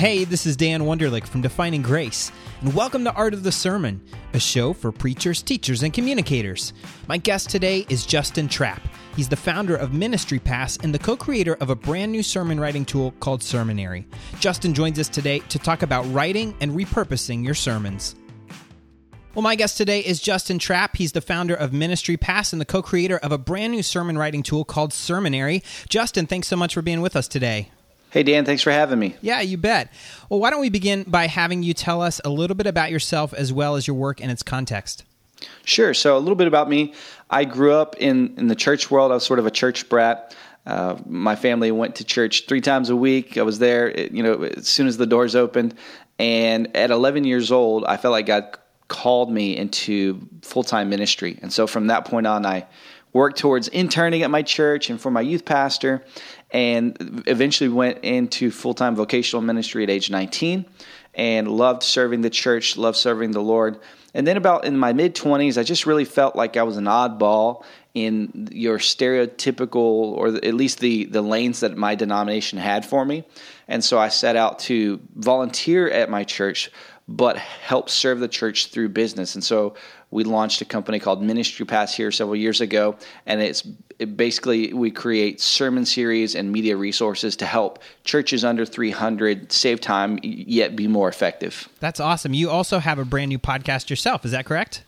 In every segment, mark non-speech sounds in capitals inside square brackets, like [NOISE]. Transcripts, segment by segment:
Hey, this is Dan Wunderlich from Defining Grace, and welcome to Art of the Sermon, a show for preachers, teachers, and communicators. My guest today is Justin Trapp. He's the founder of Ministry Pass and the co creator of a brand new sermon writing tool called Sermonary. Justin joins us today to talk about writing and repurposing your sermons. Well, my guest today is Justin Trapp. He's the founder of Ministry Pass and the co creator of a brand new sermon writing tool called Sermonary. Justin, thanks so much for being with us today. Hey, Dan, thanks for having me. Yeah, you bet. Well, why don't we begin by having you tell us a little bit about yourself as well as your work and its context? Sure. So, a little bit about me. I grew up in, in the church world. I was sort of a church brat. Uh, my family went to church three times a week. I was there, you know, as soon as the doors opened. And at 11 years old, I felt like God called me into full time ministry. And so, from that point on, I worked towards interning at my church and for my youth pastor and eventually went into full time vocational ministry at age 19 and loved serving the church, loved serving the Lord. And then, about in my mid 20s, I just really felt like I was an oddball in your stereotypical, or at least the, the lanes that my denomination had for me. And so I set out to volunteer at my church, but help serve the church through business. And so we launched a company called Ministry Pass here several years ago, and it's it basically we create sermon series and media resources to help churches under 300 save time yet be more effective. That's awesome. You also have a brand new podcast yourself. Is that correct?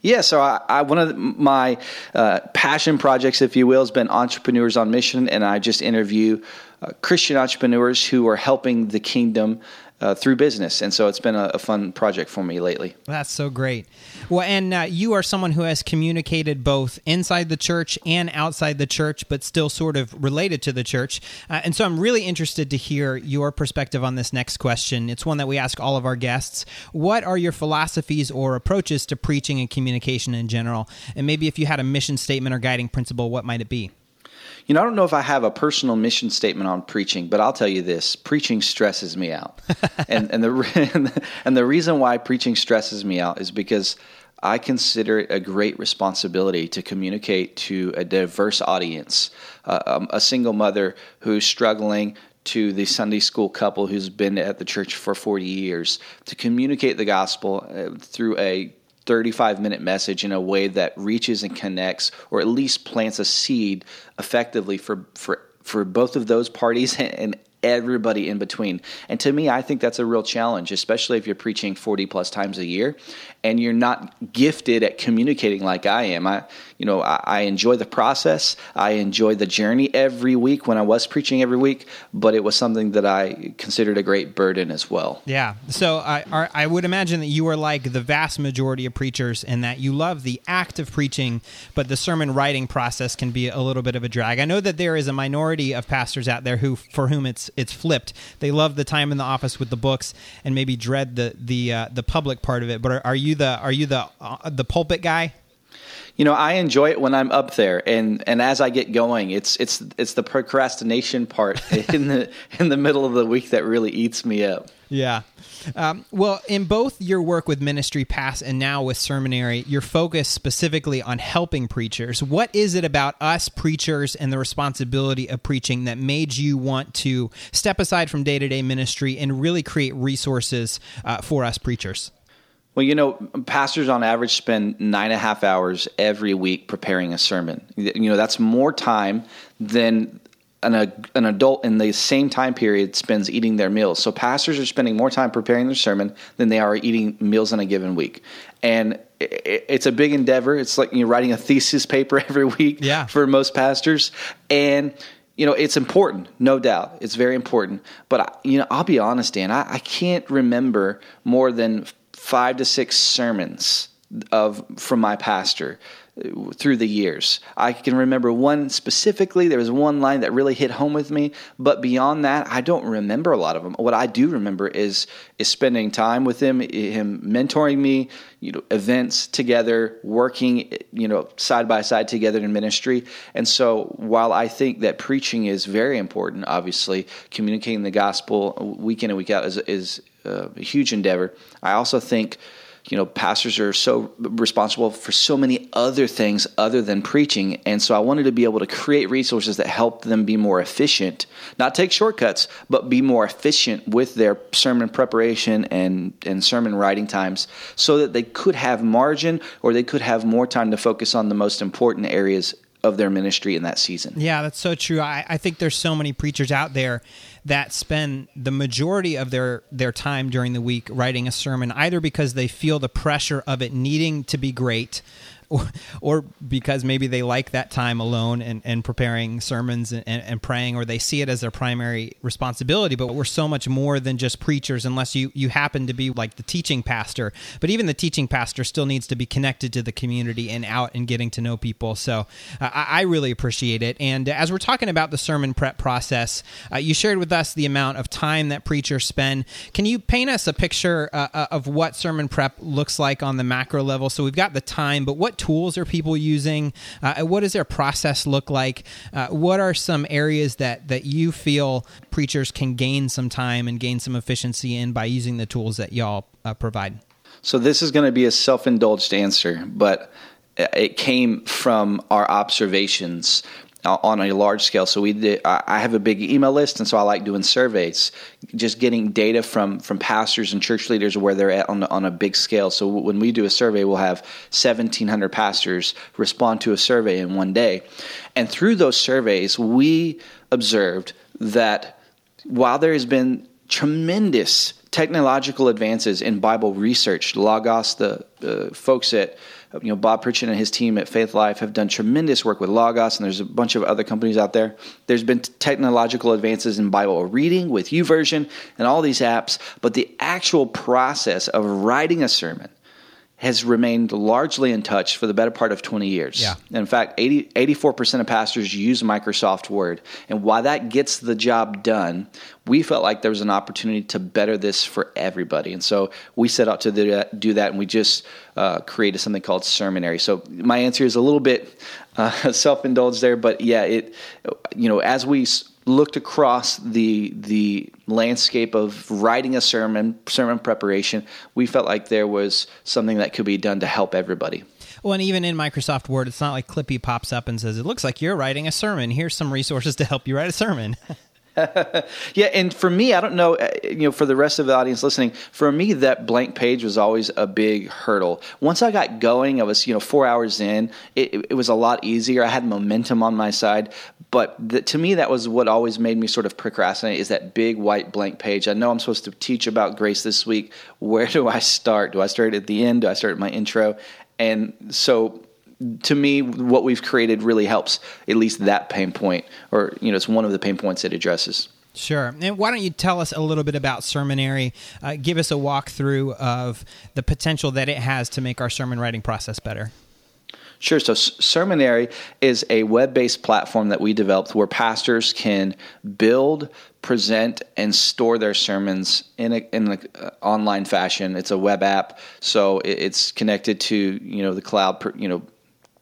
Yeah, so I, I, one of my uh, passion projects, if you will, has been Entrepreneurs on Mission, and I just interview uh, Christian entrepreneurs who are helping the kingdom uh, through business. And so it's been a, a, fun project for me lately. That's so great. Well, and uh, you are someone who has communicated both inside the church and outside the church, but still sort of related to the church. Uh, and so I'm really interested to hear your perspective on this next question. It's one that we ask all of our guests. What are your philosophies or approaches to preaching and communication in general? And maybe if you had a mission statement or guiding principle, what might it be? You know, I don't know if I have a personal mission statement on preaching, but I'll tell you this: preaching stresses me out, [LAUGHS] and [LAUGHS] and the and the reason why preaching stresses me out is because I consider it a great responsibility to communicate to a diverse audience, uh, um, a single mother who's struggling to the Sunday school couple who's been at the church for 40 years to communicate the gospel uh, through a 35 minute message in a way that reaches and connects or at least plants a seed effectively for for for both of those parties [LAUGHS] and everybody in between. And to me, I think that's a real challenge, especially if you're preaching 40 plus times a year and you're not gifted at communicating like I am. I, you know, I, I, enjoy the process. I enjoy the journey every week when I was preaching every week, but it was something that I considered a great burden as well. Yeah. So I, I would imagine that you are like the vast majority of preachers in that you love the act of preaching, but the sermon writing process can be a little bit of a drag. I know that there is a minority of pastors out there who, for whom it's it's flipped. They love the time in the office with the books and maybe dread the the uh, the public part of it. But are, are you the are you the uh, the pulpit guy? You know, I enjoy it when I'm up there, and and as I get going, it's it's it's the procrastination part [LAUGHS] in the in the middle of the week that really eats me up. Yeah. Um, well, in both your work with Ministry Pass and now with Sermonary, you're focused specifically on helping preachers. What is it about us preachers and the responsibility of preaching that made you want to step aside from day to day ministry and really create resources uh, for us preachers? Well, you know, pastors on average spend nine and a half hours every week preparing a sermon. You know, that's more time than an, an adult in the same time period spends eating their meals. So pastors are spending more time preparing their sermon than they are eating meals in a given week. And it's a big endeavor. It's like you're writing a thesis paper [LAUGHS] every week yeah. for most pastors. And you know it's important no doubt it's very important but you know i'll be honest dan I, I can't remember more than five to six sermons of from my pastor through the years. I can remember one specifically. There was one line that really hit home with me, but beyond that, I don't remember a lot of them. What I do remember is is spending time with him, him mentoring me, you know, events together, working, you know, side by side together in ministry. And so, while I think that preaching is very important, obviously, communicating the gospel week in and week out is is uh, a huge endeavor. I also think you know, pastors are so responsible for so many other things other than preaching. And so I wanted to be able to create resources that help them be more efficient, not take shortcuts, but be more efficient with their sermon preparation and, and sermon writing times so that they could have margin or they could have more time to focus on the most important areas of their ministry in that season. Yeah, that's so true. I, I think there's so many preachers out there that spend the majority of their their time during the week writing a sermon either because they feel the pressure of it needing to be great or, or because maybe they like that time alone and, and preparing sermons and, and, praying, or they see it as their primary responsibility. But we're so much more than just preachers, unless you, you happen to be like the teaching pastor. But even the teaching pastor still needs to be connected to the community and out and getting to know people. So uh, I, I, really appreciate it. And as we're talking about the sermon prep process, uh, you shared with us the amount of time that preachers spend. Can you paint us a picture uh, uh of what sermon prep looks like on the macro level? So we've got the time, but what tools are people using? Uh, what does their process look like? Uh, what are some areas that that you feel preachers can gain some time and gain some efficiency in by using the tools that y'all uh, provide? So this is going to be a self-indulged answer, but it came from our observations on a large scale. So we did, I have a big email list, and so I like doing surveys, just getting data from from pastors and church leaders where they're at on on a big scale. So when we do a survey, we'll have 1,700 pastors respond to a survey in one day, and through those surveys, we observed that while there has been tremendous technological advances in Bible research, Logos, the uh, folks at you know, Bob Pritchett and his team at Faithlife have done tremendous work with Logos, and there's a bunch of other companies out there. There's been technological advances in Bible reading with YouVersion and all these apps, but the actual process of writing a sermon has remained largely in touch for the better part of 20 years. Yeah. In fact, 80, 84% of pastors use Microsoft Word. And while that gets the job done, we felt like there was an opportunity to better this for everybody. And so we set out to do that, do that and we just uh, created something called Sermonary. So my answer is a little bit uh, [LAUGHS] self-indulged there, but yeah, it, you know, as we looked across the the landscape of writing a sermon, sermon preparation, we felt like there was something that could be done to help everybody. Well, and even in Microsoft Word, it's not like Clippy pops up and says, "It looks like you're writing a sermon. Here's some resources to help you write a sermon." [LAUGHS] yeah, and for me, I don't know, uh, you know, for the rest of the audience listening, for me, that blank page was always a big hurdle. Once I got going, I was, you know, four hours in, it, it was a lot easier. I had momentum on my side. But the, to me, that was what always made me sort of procrastinate is that big white blank page. I know I'm supposed to teach about grace this week. Where do I start? Do I start at the end? Do I start at my intro? And so to me, what we've created really helps at least that pain point, or you know, it's one of the pain points it addresses. Sure. And why don't you tell us a little bit about Sermonary? Uh, give us a walkthrough of the potential that it has to make our sermon writing process better. Sure. So, Sermonary is a web based platform that we developed where pastors can build, present, and store their sermons in an in a uh, online fashion. It's a web app, so it's connected to you know the cloud, you know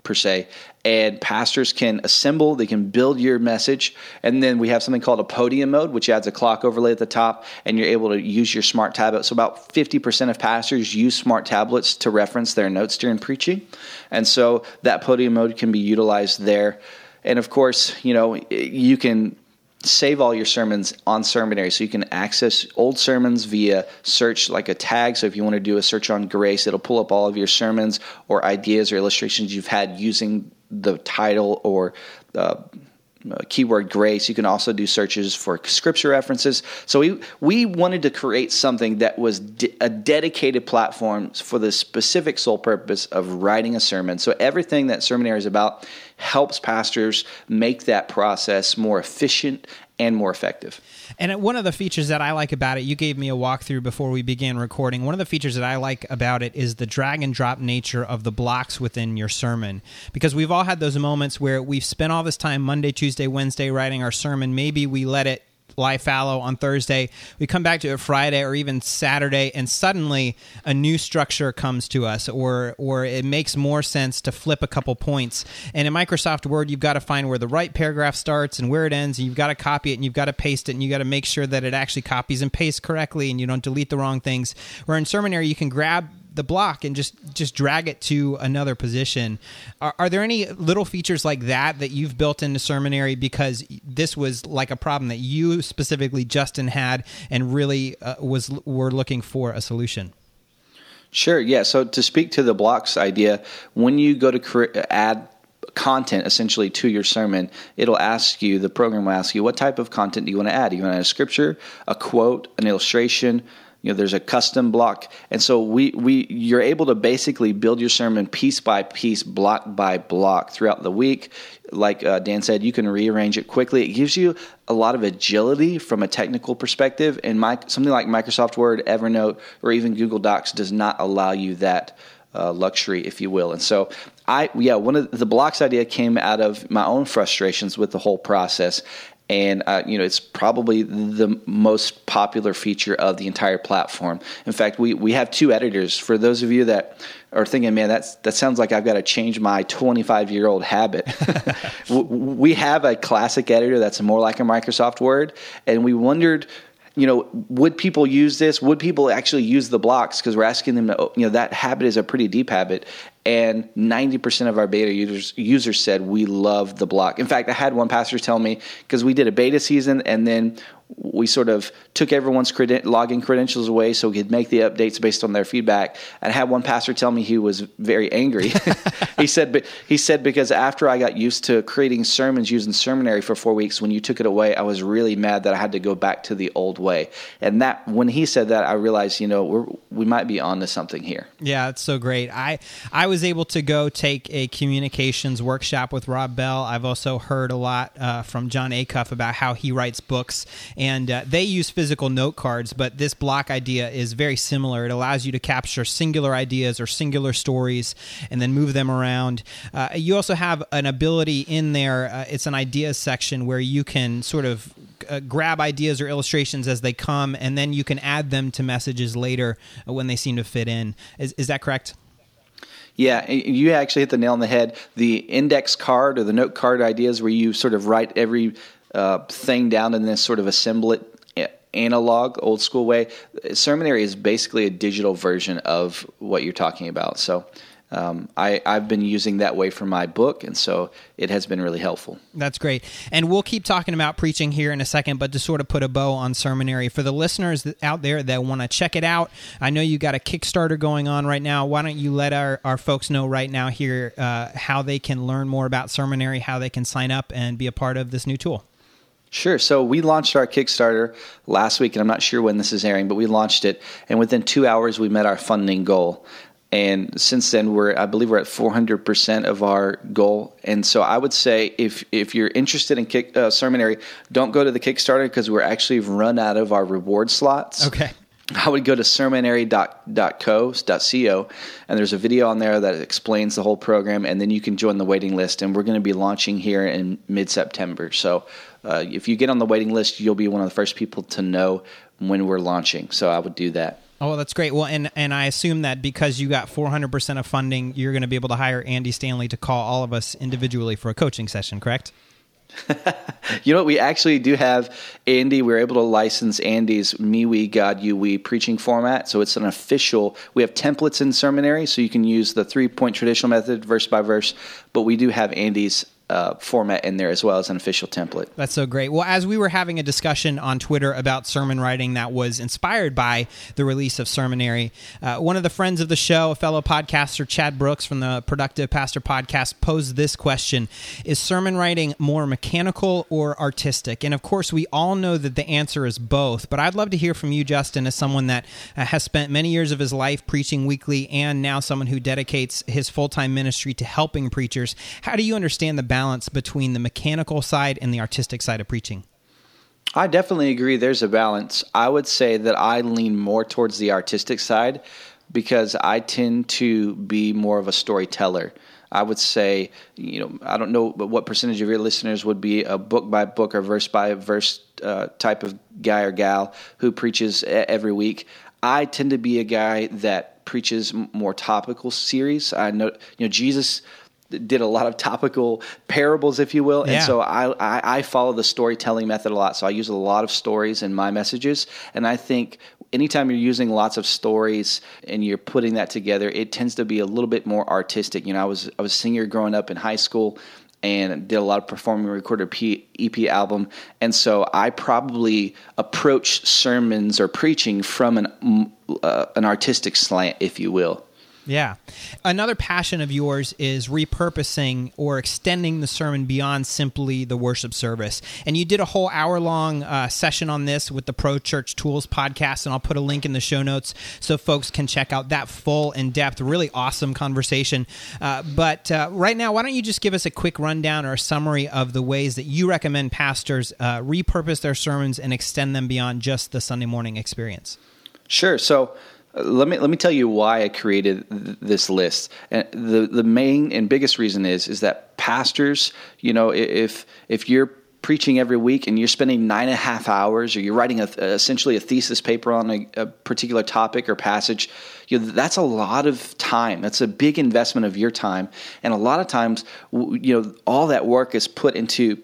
per se. And pastors can assemble, they can build your message. And then we have something called a podium mode, which adds a clock overlay at the top, and you're able to use your smart tablet. So about 50% of pastors use smart tablets to reference their notes during preaching. And so that podium mode can be utilized there. And of course, you know, you can save all your sermons on Sermonary. So you can access old sermons via search like a tag. So if you want to do a search on grace, it'll pull up all of your sermons or ideas or illustrations you've had using the title or uh, keyword grace. You can also do searches for scripture references. So we we wanted to create something that was de- a dedicated platform for the specific sole purpose of writing a sermon. So everything that Sermonary is about helps pastors make that process more efficient and more effective. And one of the features that I like about it, you gave me a walkthrough before we began recording. One of the features that I like about it is the drag and drop nature of the blocks within your sermon. Because we've all had those moments where we've spent all this time Monday, Tuesday, Wednesday writing our sermon. Maybe we let it lie fallow on Thursday. We come back to it Friday or even Saturday, and suddenly a new structure comes to us, or or it makes more sense to flip a couple points. And in Microsoft Word, you've got to find where the right paragraph starts and where it ends, and you've got to copy it and you've got to paste it, and you got to make sure that it actually copies and pastes correctly, and you don't delete the wrong things. Where in Sermonary, you can grab the block and just just drag it to another position. Are, are there any little features like that that you've built into Sermonary because this was like a problem that you specifically Justin had and really uh, was were looking for a solution? Sure. Yeah. So to speak to the blocks idea, when you go to add content essentially to your sermon, it'll ask you, the program will ask you, what type of content do you want to add? Do you want to add a scripture, a quote, an illustration? You know, there's a custom block, and so we we you're able to basically build your sermon piece by piece, block by block throughout the week. Like uh, Dan said, you can rearrange it quickly. It gives you a lot of agility from a technical perspective, and my, something like Microsoft Word, Evernote, or even Google Docs does not allow you that uh, luxury, if you will. And so, I yeah, one of the blocks idea came out of my own frustrations with the whole process. And uh, you know it's probably the most popular feature of the entire platform. In fact, we, we have two editors. For those of you that are thinking, "Man, that's that sounds like I've got to change my 25 year old habit," [LAUGHS] we have a classic editor that's more like a Microsoft Word, and we wondered you know, would people use this? Would people actually use the blocks? Because we're asking them to, you know, that habit is a pretty deep habit. And 90% of our beta users users said we love the block. In fact, I had one pastor tell me because we did a beta season and then we sort of took everyone's creden- login credentials away so we could make the updates based on their feedback. And I had one pastor tell me he was very angry. [LAUGHS] [LAUGHS] he said, but he said because after I got used to creating sermons using Sermonary for four weeks, when you took it away, I was really mad that I had to go back to the old way. And that when he said that, I realized, you know, we're, we might be onto something here. Yeah, it's so great. I I was able to go take a communications workshop with Rob Bell. I've also heard a lot uh, from Jon Acuff about how he writes books and uh, they use physical note cards, but this block idea is very similar. It allows you to capture singular ideas or singular stories and then move them around. Uh, you also have an ability in there, uh, it's an ideas section where you can sort of uh, grab ideas or illustrations as they come, and then you can add them to messages later when they seem to fit in. Is, is that correct? Yeah, you actually hit the nail on the head. The index card or the note card ideas where you sort of write every uh, thing down and then sort of assemble it analog, old school way. Sermonary is basically a digital version of what you're talking about. So um, I, I've been using that way for my book, and so it has been really helpful. That's great. And we'll keep talking about preaching here in a second, but to sort of put a bow on Sermonary, for the listeners out there that want to check it out, I know you got a Kickstarter going on right now. Why don't you let our, our folks know right now here uh, how they can learn more about Sermonary, how they can sign up and be a part of this new tool? Sure. So we launched our Kickstarter last week, and I'm not sure when this is airing, but we launched it, and within two hours we met our funding goal. And since then, we're I believe we're at 400 percent of our goal. And so I would say if if you're interested in kick, uh, Sermonary, don't go to the Kickstarter because we're actually run out of our reward slots. Okay. I would go to sermonary.co, and there's a video on there that explains the whole program, and then you can join the waiting list. And we're going to be launching here in mid September. So uh, if you get on the waiting list, you'll be one of the first people to know when we're launching. So I would do that. Oh, that's great. Well, and and I assume that because you got 400% of funding, you're going to be able to hire Andy Stanley to call all of us individually for a coaching session, correct? [LAUGHS] you know what? We actually do have Andy. We are able to license Andy's Me, We, God, You, We preaching format. So it's an official. We have templates in Sermonary, so you can use the three point traditional method, verse by verse. But we do have Andy's uh, format in there as well as an official template. That's so great. Well, as we were having a discussion on Twitter about sermon writing that was inspired by the release of Sermonary, uh, one of the friends of the show, a fellow podcaster, Chad Brooks from the Productive Pastor podcast, posed this question Is sermon writing more mechanical or artistic? And of course, we all know that the answer is both, but I'd love to hear from you, Justin, as someone that uh, has spent many years of his life preaching weekly and now someone who dedicates his full time ministry to helping preachers. How do you understand the balance between the mechanical side and the artistic side of preaching? I definitely agree there's a balance. I would say that I lean more towards the artistic side because I tend to be more of a storyteller. I would say, you know, I don't know what percentage of your listeners would be a book by book or verse by verse uh, type of guy or gal who preaches every week. I tend to be a guy that preaches more topical series. I know, you know, Jesus did a lot of topical parables, if you will. And so I, I, I follow the storytelling method a lot. So I use a lot of stories in my messages. And I think anytime you're using lots of stories and you're putting that together, it tends to be a little bit more artistic. You know, I was, I was a singer growing up in high school and did a lot of performing, recorded P, EP album. And so I probably approach sermons or preaching from an, uh, an artistic slant, if you will. Yeah. Another passion of yours is repurposing or extending the sermon beyond simply the worship service. And you did a whole hour long uh, session on this with the Pro Church Tools podcast. And I'll put a link in the show notes so folks can check out that full, in depth, really awesome conversation. Uh, but uh, right now, why don't you just give us a quick rundown or a summary of the ways that you recommend pastors uh, repurpose their sermons and extend them beyond just the Sunday morning experience? Sure. So let me let me tell you why I created th- this list. And the the main and biggest reason is is that pastors, you know, if if you're preaching every week and you're spending nine and a half hours or you're writing a, essentially a thesis paper on a, a particular topic or passage you know, that's a lot of time that's a big investment of your time and a lot of times you know all that work is put into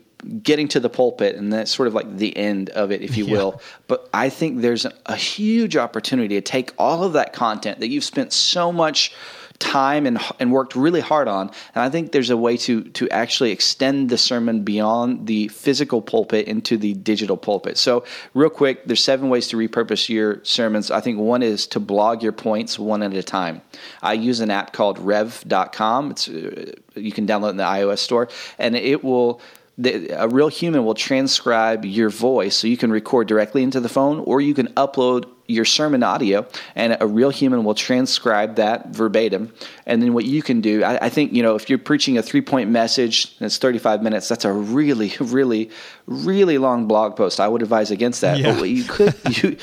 getting to the pulpit and that's sort of like the end of it if you [LAUGHS] Yeah. will but I think there's a huge opportunity to take all of that content that you've spent so much time and and worked really hard on and I think there's a way to to actually extend the sermon beyond the physical pulpit into the digital pulpit. So real quick there's seven ways to repurpose your sermons. I think one is to blog your points one at a time. I use an app called rev.com. It's uh, you can download it in the iOS store and it will a real human will transcribe your voice. So you can record directly into the phone or you can upload your sermon audio and a real human will transcribe that verbatim. And then what you can do I, I think you know if you're preaching a three point message that's 35 minutes that's a really really really long blog post. I would advise against that. Yeah. but what you could [LAUGHS] you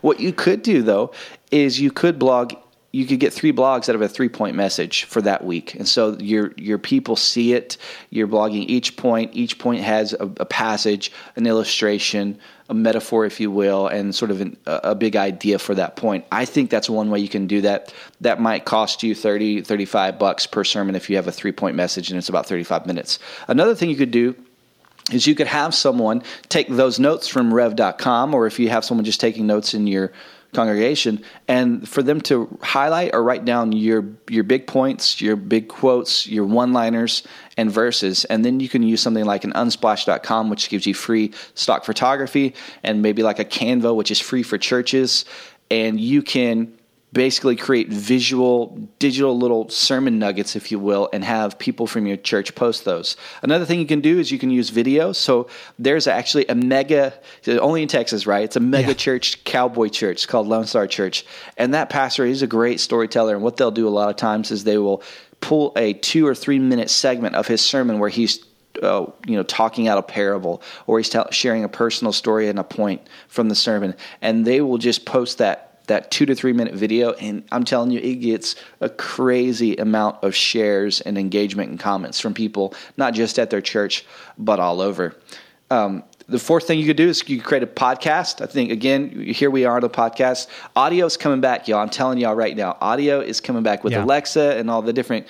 what you could do though is you could blog you could get three blogs out of a three point message for that week. And so your your people see it. You're blogging each point. Each point has a, a passage, an illustration, a metaphor, if you will, and sort of an, a, a big idea for that point. I think that's one way you can do that. That might cost you 30, 35 bucks per sermon if you have a three point message and it's about 35 minutes. Another thing you could do is you could have someone take those notes from rev.com or if you have someone just taking notes in your congregation and for them to highlight or write down your your big points your big quotes your one liners and verses. And then you can use something like an unsplash.com which gives you free stock photography and maybe like a canva which is free for churches. And you can basically create visual digital little sermon nuggets if you will and have people from your church post those. Another thing you can do is you can use video. So there's actually a mega only in texas right? It's a mega Yeah. church cowboy church called lone star church. And that pastor is a great storyteller. And what they'll do a lot of times is they will pull a two or three minute segment of his sermon where he's uh, you know, talking out a parable, or he's tell, sharing a personal story and a point from the sermon, and they will just post that that two to three minute video, and I'm telling you, it gets a crazy amount of shares and engagement and comments from people, not just at their church, but all over. Um, the fourth thing you could do is you could create a podcast. I think again, here we are on the podcast. Audio is coming back, y'all. I'm telling y'all right now, audio is coming back with Yeah. Alexa and all the different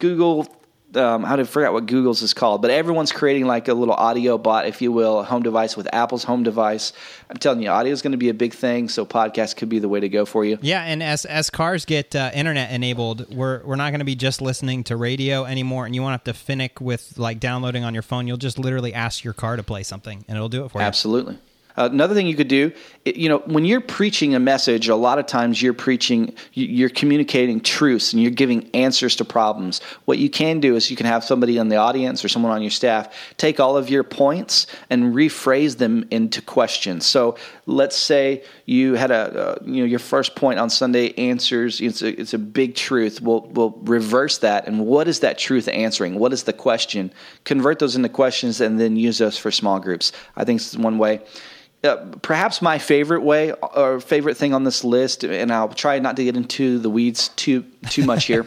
Google. Um, how to forget what Google's is called, but everyone's creating like a little audio bot, if you will, a home device with Apple's home device. I'm telling you, audio is going to be a big thing, so podcast could be the way to go for you. Yeah, and as as cars get uh, internet enabled, we're we're not going to be just listening to radio anymore, and you won't have to finick with like downloading on your phone. You'll just literally ask your car to play something, and it'll do it for you. Absolutely. Uh, another thing you could do, it- you know, when you're preaching a message, a lot of times you're preaching, you- you're communicating truths and you're giving answers to problems. What you can do is you can have somebody in the audience or someone on your staff take all of your points and rephrase them into questions. So let's say you had a, uh, you know, your first point on Sunday answers, it's a, it's a big truth. We'll, we'll reverse that. And what is that truth answering? What is the question? Convert those into questions and then use those for small groups. I think it's one way uh, perhaps my favorite way or favorite thing on this list, and I'll try not to get into the weeds too too much here,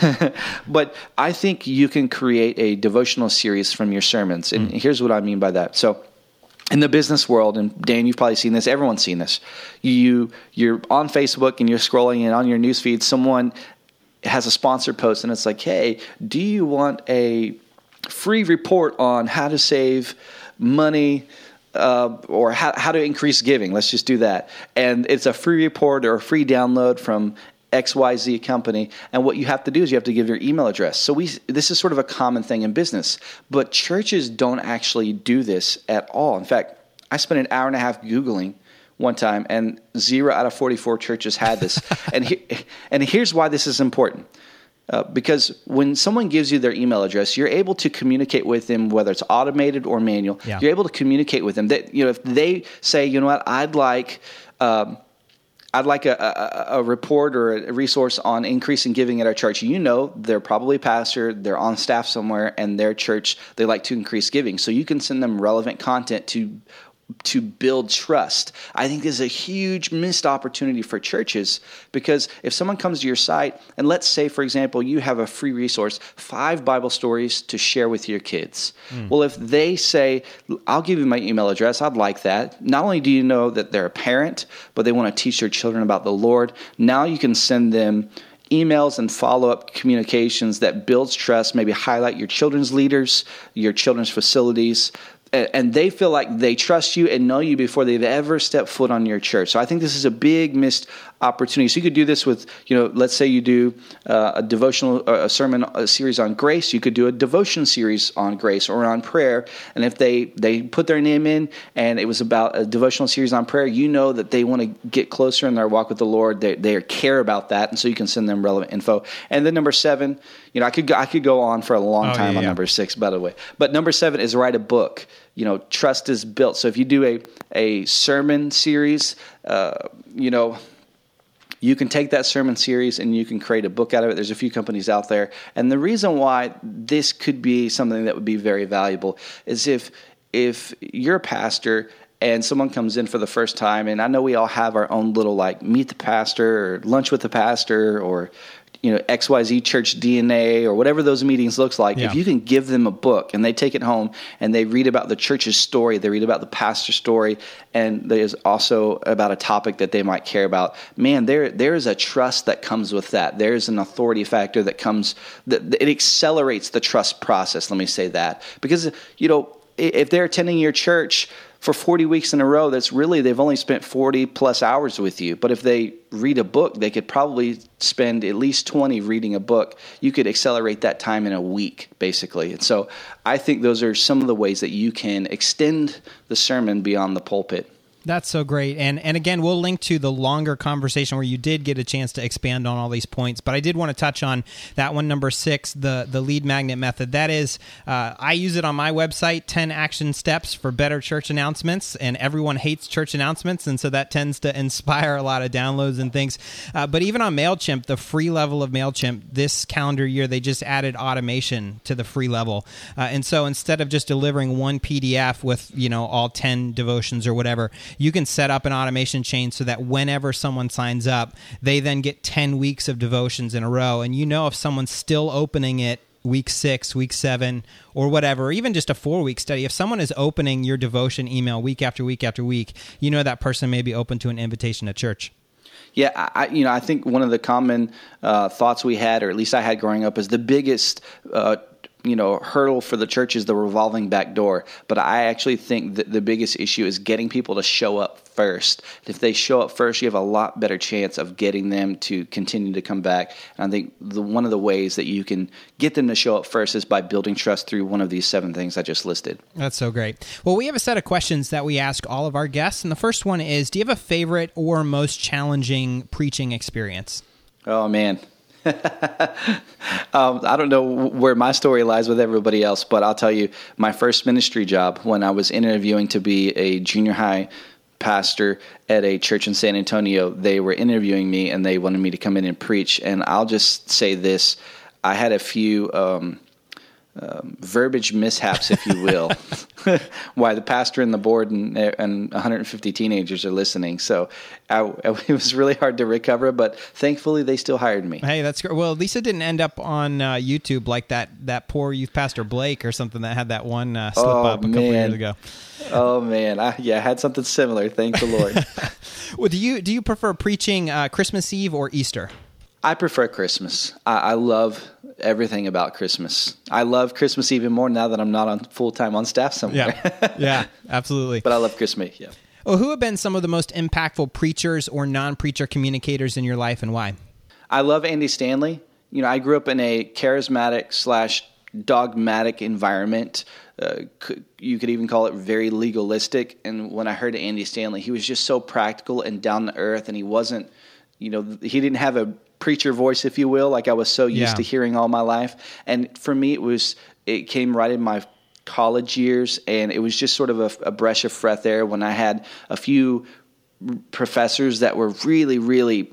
[LAUGHS] [LAUGHS] but I think you can create a devotional series from your sermons, and here's what I mean by that. So. In the business world, and Dan, you've probably seen this. Everyone's seen this. You you're on Facebook and you're scrolling, and on your newsfeed, someone has a sponsored post, and it's like, hey, do you want a free report on how to save money? Uh, or how, how to increase giving. Let's just do that. And it's a free report or a free download from XYZ company. And what you have to do is you have to give your email address. So we this is sort of a common thing in business. But churches don't actually do this at all. In fact, I spent an hour and a half Googling one time, and zero out of 44 churches had this. [LAUGHS] and, he, and here's why this is important. Uh, because when someone gives you their email address, you're able to communicate with them, whether it's automated or manual. Yeah. You're able to communicate with them. That you know, if they say, you know what, I'd like. Um, I'd like a, a, a, report or a resource on increasing giving at our church. You know, they're probably pastor, they're on staff somewhere, and their church, they like to increase giving. So you can send them relevant content to to build trust. I think is a huge missed opportunity for churches because if someone comes to your site and let's say, for example, you have a free resource, five Bible stories to share with your kids. Mm. Well, if they say, I'll give you my email address, I'd like that. Not only do you know that they're a parent, but they want to teach their children about the Lord, now you can send them emails and follow-up communications that builds trust maybe highlight your children's leaders your children's facilities and they feel like they trust you and know you before they've ever stepped foot on your church. So I think this is a big missed opportunity. So you could do this with, you know, let's say you do uh, a devotional, uh, a sermon a series on grace. You could do a devotion series on grace or on prayer. And if they they put their name in and it was about a devotional series on prayer, you know that they want to get closer in their walk with the Lord. They they care about that, and so you can send them relevant info. And then number seven, you know, I could go, I could go on for a long oh, time yeah, on yeah. number six, by the way. But number seven is write a book you know trust is built. So if you do a, a sermon series uh, you know you can take that sermon series and you can create a book out of it. There's a few companies out there. And the reason why this could be something that would be very valuable is if if you're a pastor and someone comes in for the first time and i know we all have our own little like meet the pastor or lunch with the pastor or you know xyz church dna or whatever those meetings looks like yeah. if you can give them a book and they take it home and they read about the church's story they read about the pastor's story and there's also about a topic that they might care about man there there is a trust that comes with that there's an authority factor that comes that it accelerates the trust process let me say that because you know if they're attending your church for 40 weeks in a row, that's really, they've only spent 40 plus hours with you. But if they read a book, they could probably spend at least 20 reading a book. You could accelerate that time in a week, basically. And so I think those are some of the ways that you can extend the sermon beyond the pulpit. That's so great. And and again, we'll link to the longer conversation where you did get a chance to expand on all these points. But I did want to touch on that one, number six, the the lead magnet method. That is, uh, I use it on my website. Ten action steps for better church announcements, and everyone hates church announcements, and so that tends to inspire a lot of downloads and things. Uh, but even on Mailchimp, the free level of Mailchimp this calendar year, they just added automation to the free level, uh, and so instead of just delivering one PDF with you know all ten devotions or whatever you can set up an automation chain so that whenever someone signs up, they then get 10 weeks of devotions in a row. And you know if someone's still opening it week six, week seven, or whatever, even just a four week study, if someone is opening your devotion email week after week after week, you know that person may be open to an invitation to church. Yeah, I, you know, I think one of the common uh, thoughts we had, or at least I had growing up, is the biggest uh, you know hurdle for the church is the revolving back door. But i actually think that the biggest issue is getting people to show up first. If they show up first you have a lot better chance of getting them to continue to come back. And i think the, one of the ways that you can get them to show up first is by building trust through one of these seven things i just listed. That's so great. Well we have a set of questions that we ask all of our guests. And the first one is do you have a favorite or most challenging preaching experience? Oh man [LAUGHS] um, I don't know where my story lies with everybody else, but I'll tell you my first ministry job when I was interviewing to be a junior high pastor at a church in San Antonio, they were interviewing me and they wanted me to come in and preach. And I'll just say this I had a few. Um, um, verbiage mishaps, if you will, [LAUGHS] why the pastor and the board and, and 150 teenagers are listening. So I, [LAUGHS] it was really hard to recover, but thankfully they still hired me. Hey, that's great. Well, Lisa didn't end up on uh, YouTube like that that poor youth pastor Blake or something that had that one uh, slip oh, up a man. couple years ago. Oh man, I, yeah, I had something similar. Thank the Lord. [LAUGHS] well, do you do you prefer preaching uh, Christmas Eve or Easter? I prefer Christmas. I, I love everything about Christmas. I love Christmas even more now that I'm not on full time on staff somewhere. Yeah, [LAUGHS] yeah, absolutely. but I love Christmas. Yeah. Well, who have been some of the most impactful preachers or non-preacher communicators in your life, and why? I love Andy Stanley. You know, I grew up in a charismatic slash dogmatic environment. Uh, you could even call it very legalistic. And when I heard Andy Stanley, he was just so practical and down to earth, and he wasn't, you know, he didn't have a preacher voice, if you will, like I was so used yeah. to hearing all my life. And for me, it was it came right in my college years, and it was just sort of a, a breath of fresh air when I had a few professors that were really, really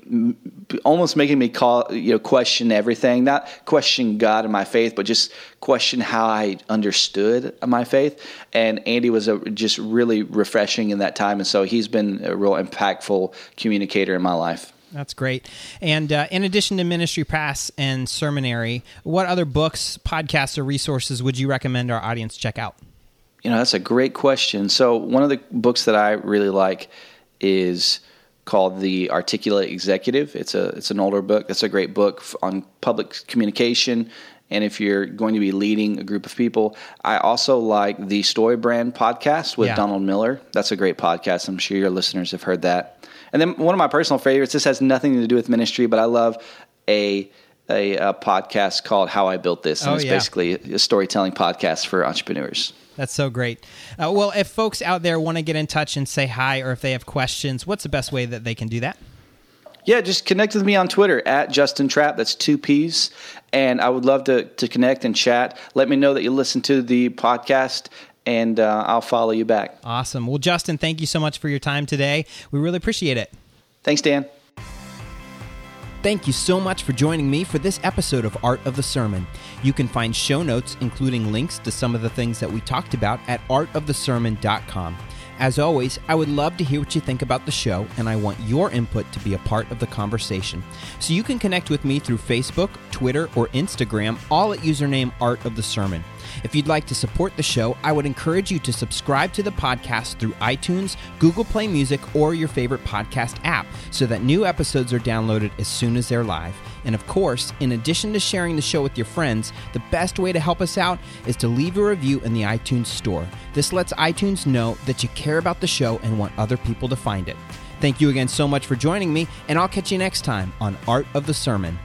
almost making me call, you know, question everything, not question God and my faith, but just question how I understood my faith. And Andy was a, just really refreshing in that time. And so he's been a real impactful communicator in my life. That's great. And uh, in addition to Ministry Pass and Sermonary, what other books, podcasts, or resources would you recommend our audience check out? You know, that's a great question. So, one of the books that I really like is called The Articulate Executive. It's a it's an older book. That's a great book on public communication and if you're going to be leading a group of people. I also like the Story Brand podcast with yeah. Donald Miller. That's a great podcast. I'm sure your listeners have heard that. And then one of my personal favorites. This has nothing to do with ministry, but I love a a, a podcast called How I Built This, and oh, it's yeah. basically a storytelling podcast for entrepreneurs. That's so great. Uh, well, if folks out there want to get in touch and say hi, or if they have questions, what's the best way that they can do that? Yeah, just connect with me on Twitter at Justin Trapp. That's two P's. And I would love to, to connect and chat. Let me know that you listen to the podcast and uh, I'll follow you back. Awesome. Well, Justin, thank you so much for your time today. We really appreciate it. Thanks, Dan. Thank you so much for joining me for this episode of Art of the Sermon. You can find show notes, including links to some of the things that we talked about, at artofthesermon.com. As always, I would love to hear what you think about the show, and I want your input to be a part of the conversation. So you can connect with me through Facebook, Twitter, or Instagram, all at username Art of the Sermon. If you'd like to support the show, I would encourage you to subscribe to the podcast through iTunes, Google Play Music, or your favorite podcast app so that new episodes are downloaded as soon as they're live. And of course, in addition to sharing the show with your friends, the best way to help us out is to leave a review in the iTunes store. This lets iTunes know that you care about the show and want other people to find it. Thank you again so much for joining me, and I'll catch you next time on Art of the Sermon.